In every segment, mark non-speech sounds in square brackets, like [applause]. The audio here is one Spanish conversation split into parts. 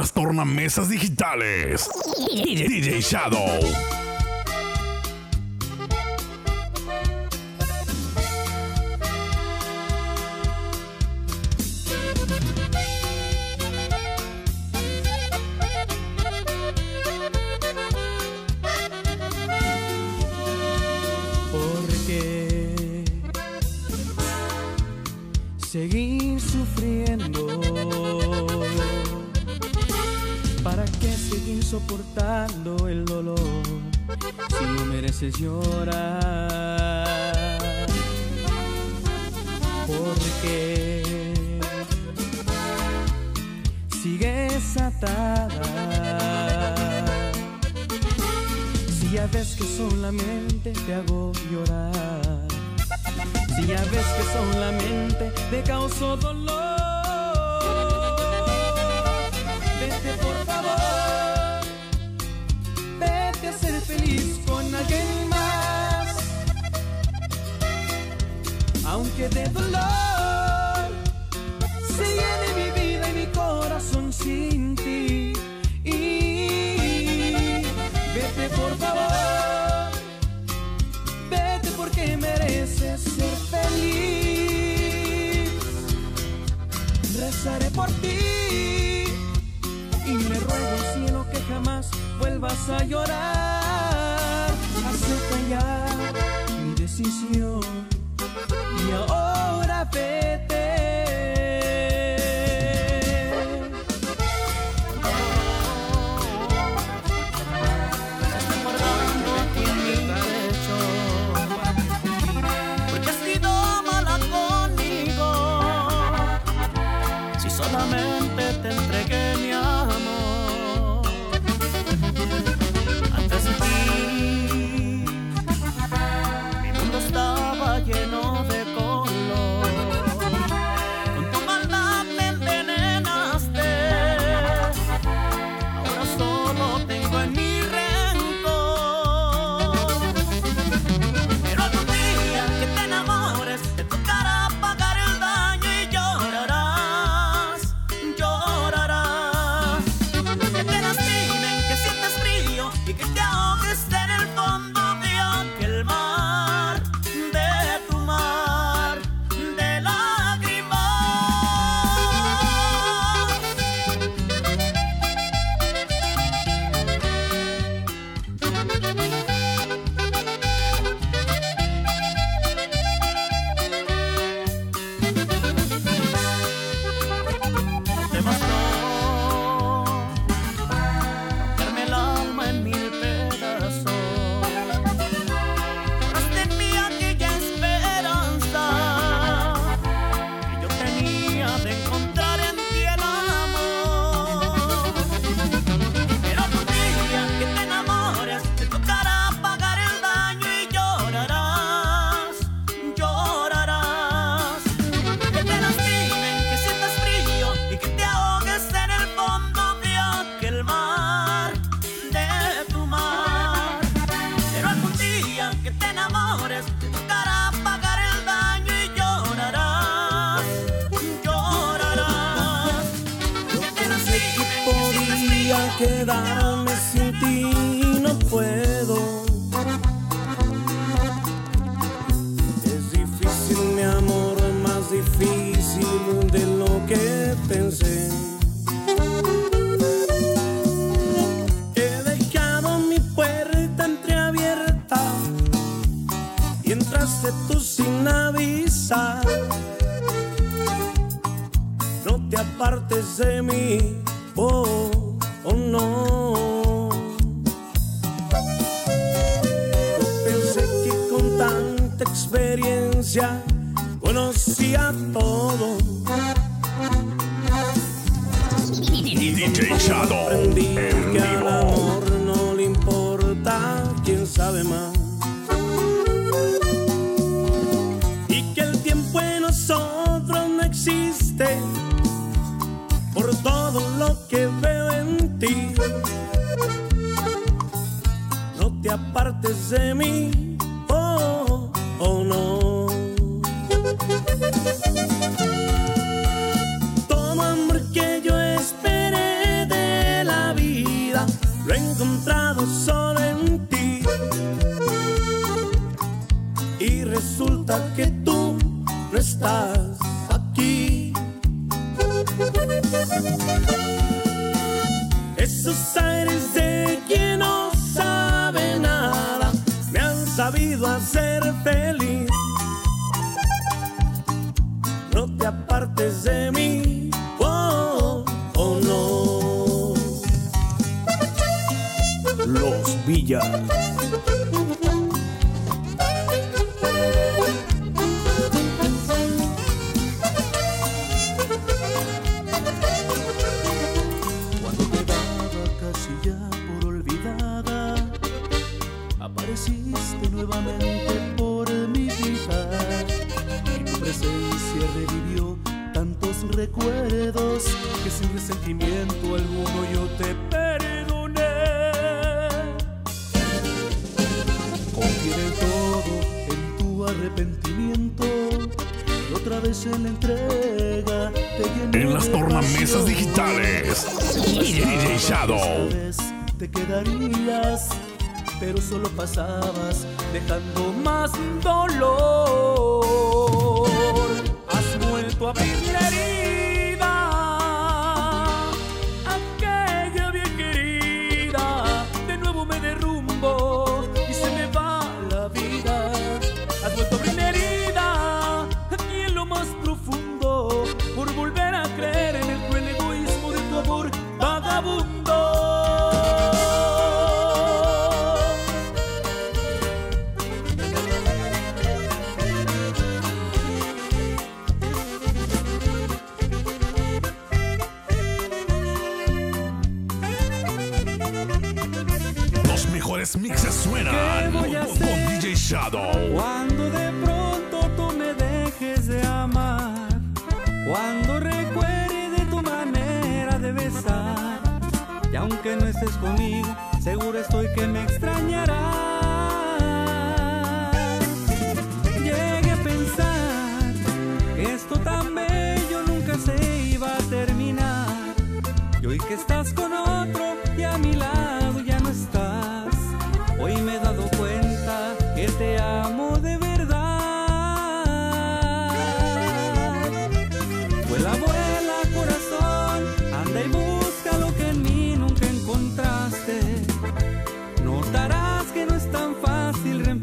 las tornamesas digitales. [laughs] DJ Shadow. haces llorar. Porque sigues atada. Si ya ves que solamente te hago llorar. Si ya ves que solamente te causo dolor. con alguien más, aunque de dolor se llene mi vida y mi corazón sin ti. Y vete por favor, vete porque mereces ser feliz. Rezaré por ti y me ruego cielo que jamás vuelvas a llorar y ahora vete. Guardándote en mi pecho, porque has sido mala conmigo. Si solamente te entregué mi amor. antes de mí. Esos aires de quien no sabe nada me han sabido hacer feliz. No te apartes de mí, oh, oh no. Los Villas. Recuerdos que sin resentimiento alguno yo te perdoné. Confié en todo en tu arrepentimiento. Y otra vez en la entrega te llené En las tornamesas digitales. DJ Shadow. Esta vez te quedarías, pero solo pasabas dejando más dolor. Has vuelto a abrir y aunque no estés conmigo, seguro estoy que me extrañarás. Llegué a pensar que esto tan bello nunca se iba a terminar, y hoy que estás con otro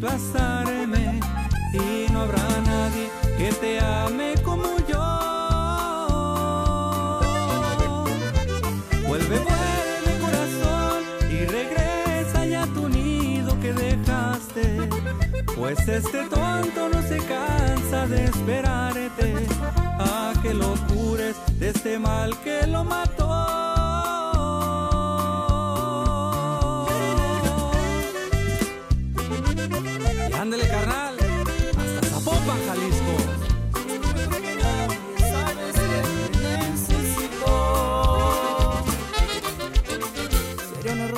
reemplazarme y no habrá nadie que te ame como yo. Vuelve, vuelve corazón y regresa ya tu nido que dejaste. Pues este tonto no se cansa de esperarte a que lo cures de este mal que lo mató.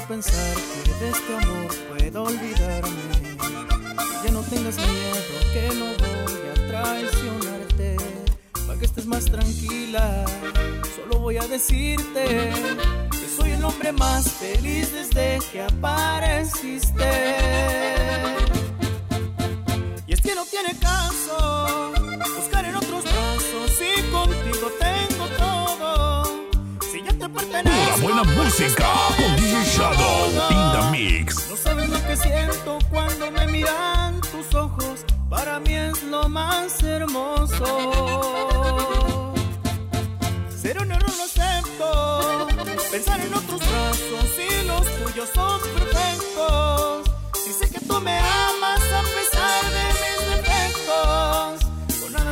Pensar que de este amor puedo olvidarme. Ya no tengas miedo, que no voy a traicionarte. Para que estés más tranquila, solo voy a decirte que soy el hombre más feliz desde que apareciste. Y es que no tiene caso buscar en otros brazos si contigo tengo. Pura buena música con DJ Shadow in the mix. No sabes lo que siento cuando me miran tus ojos. Para mí es lo más hermoso. Ser un error lo acepto. Pensar en otros brazos y los tuyos son perfectos. Si sé que tú me amas a pesar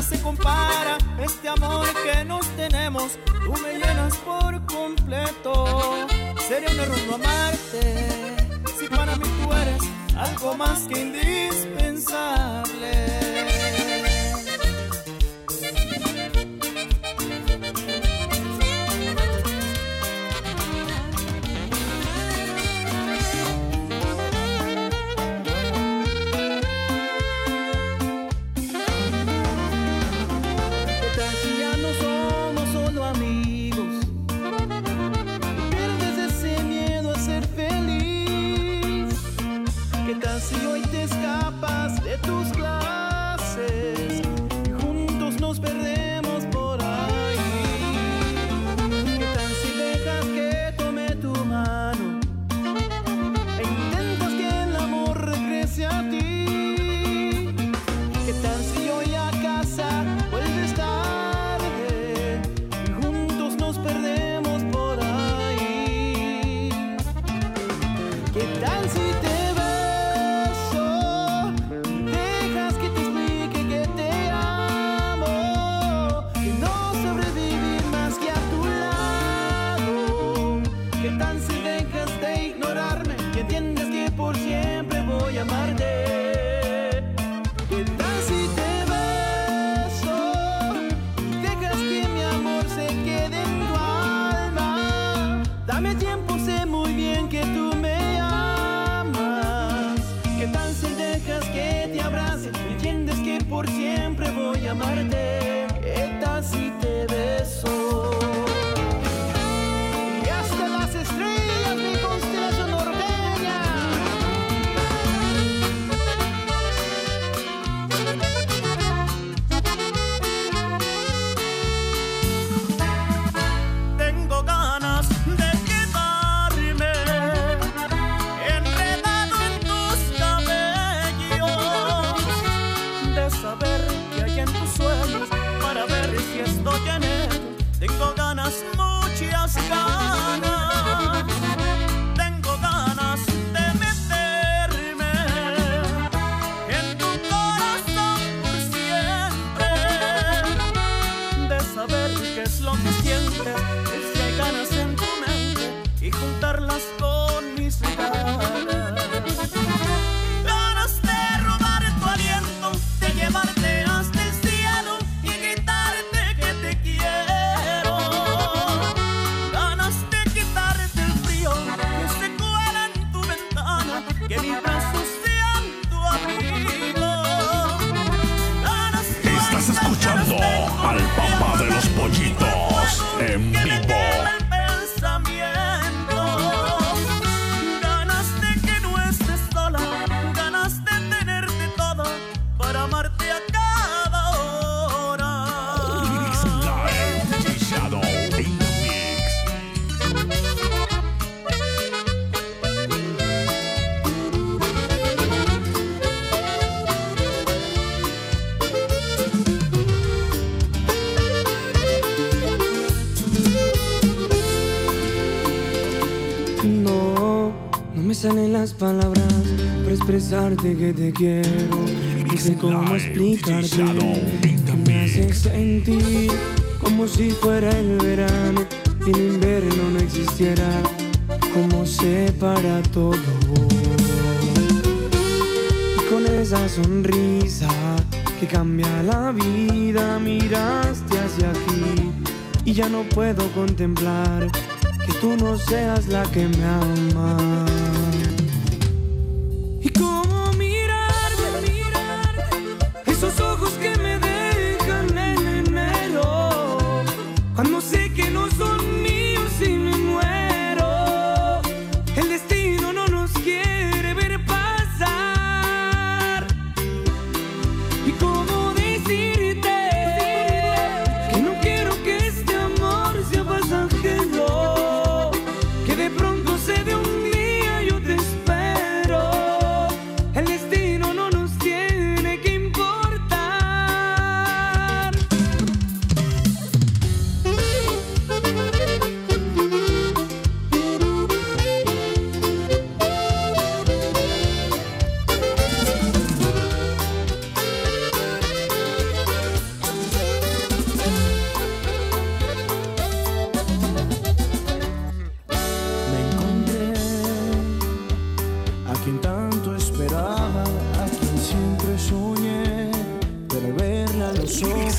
se compara este amor que nos tenemos. Tú me llenas por completo. Sería un error no amarte. Si para mí tú eres algo más que indispensable. 感じて confesarte que te quiero. No sé cómo explicarte. Que me haces sentir como si fuera el verano. Y el invierno no existiera. Como sé para todo. Y con esa sonrisa que cambia la vida, miraste hacia aquí. Y ya no puedo contemplar que tú no seas la que me ama.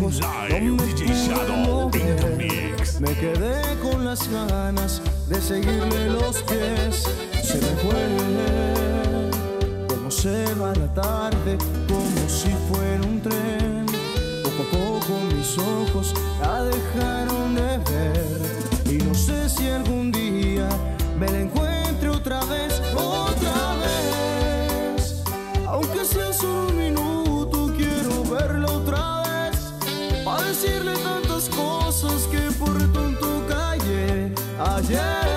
Live, me Shadow. Me quedé con las ganas de seguirle los pies. Se me fue como se va la tarde, como si fuera un tren. Poco a poco mis ojos la dejaron de ver. Y no sé si algún día me la encuentro Yeah.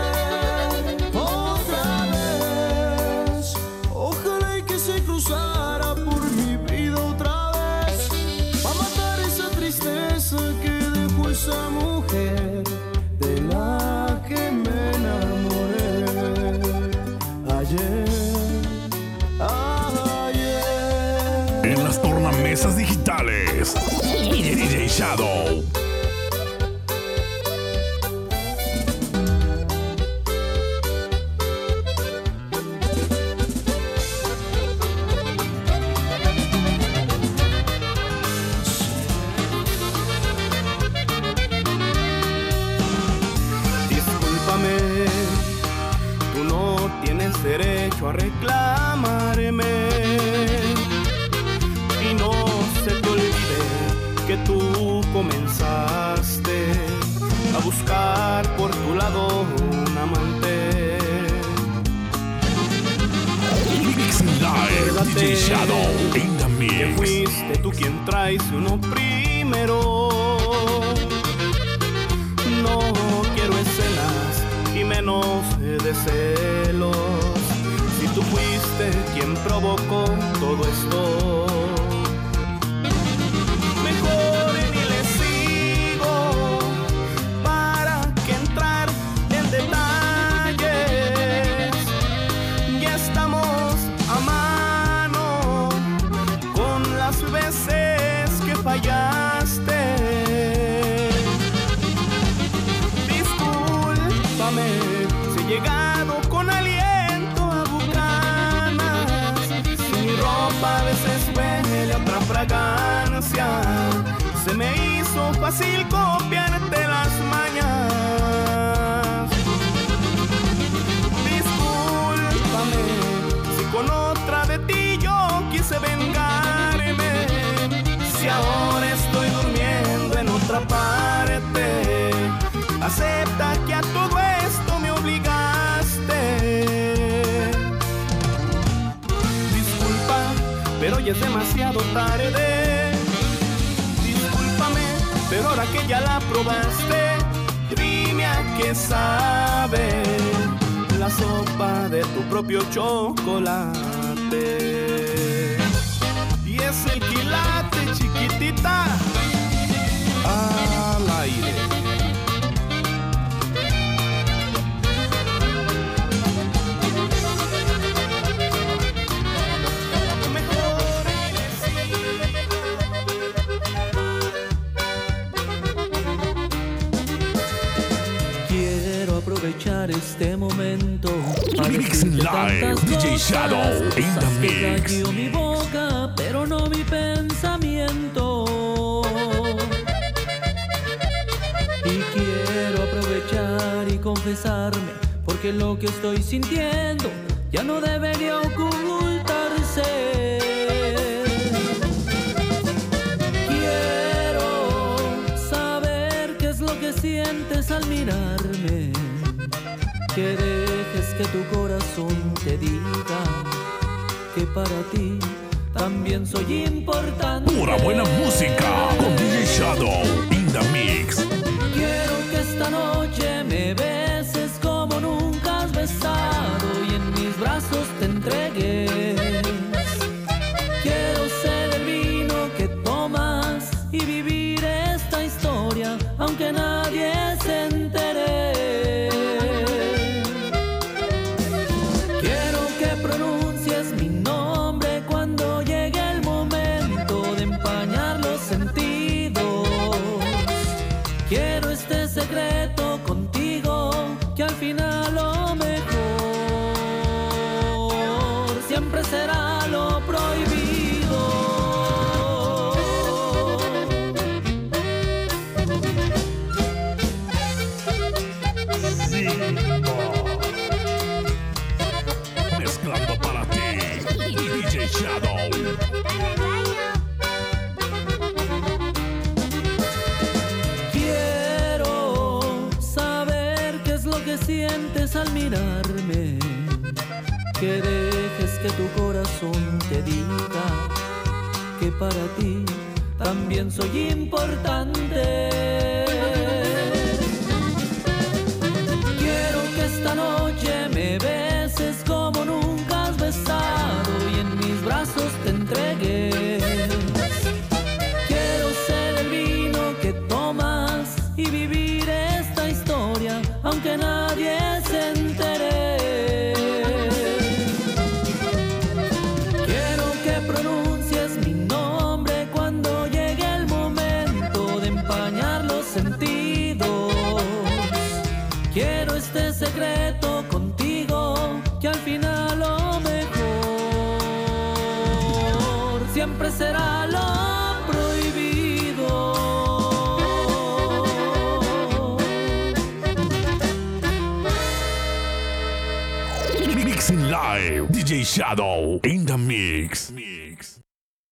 Shadow in the Que mix. fuiste tú quien uno primero. No quiero escenas y menos de celos. Si tú fuiste quien provocó todo esto. Me hizo fácil copiarte las mañas. Discúlpame si con otra de ti yo quise vengarme. Si ahora estoy durmiendo en otra parte, acepta que a todo esto me obligaste. Disculpa, pero ya es demasiado tarde. Ahora que ya la probaste, dime a qué sabe la sopa de tu propio chocolate. Live, DJ Shadow in the mix. mi boca, pero no mi pensamiento. Y quiero aprovechar y confesarme, porque lo que estoy sintiendo ya no debería ocultarse. Quiero saber qué es lo que sientes al mirarme. Que dejes que tu corazón te diga que para ti también soy importante. Pura buena música con DJ Shadow in the mix. Shadow. Quiero saber qué es lo que sientes al mirarme. Que dejes que tu corazón te diga que para ti también soy importante. Quiero que esta noche aunque nadie DJ Shadow in the mix. mix.